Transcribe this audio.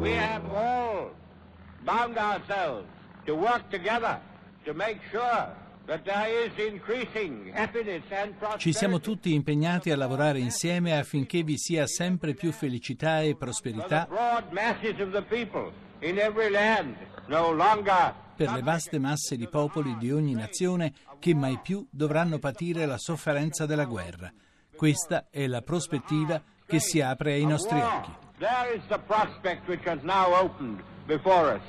We have all bound ourselves to work together to make sure Ci siamo tutti impegnati a lavorare insieme affinché vi sia sempre più felicità e prosperità per le vaste masse di popoli di ogni nazione che mai più dovranno patire la sofferenza della guerra. Questa è la prospettiva che si apre ai nostri occhi. There is the prospect which has now opened before us.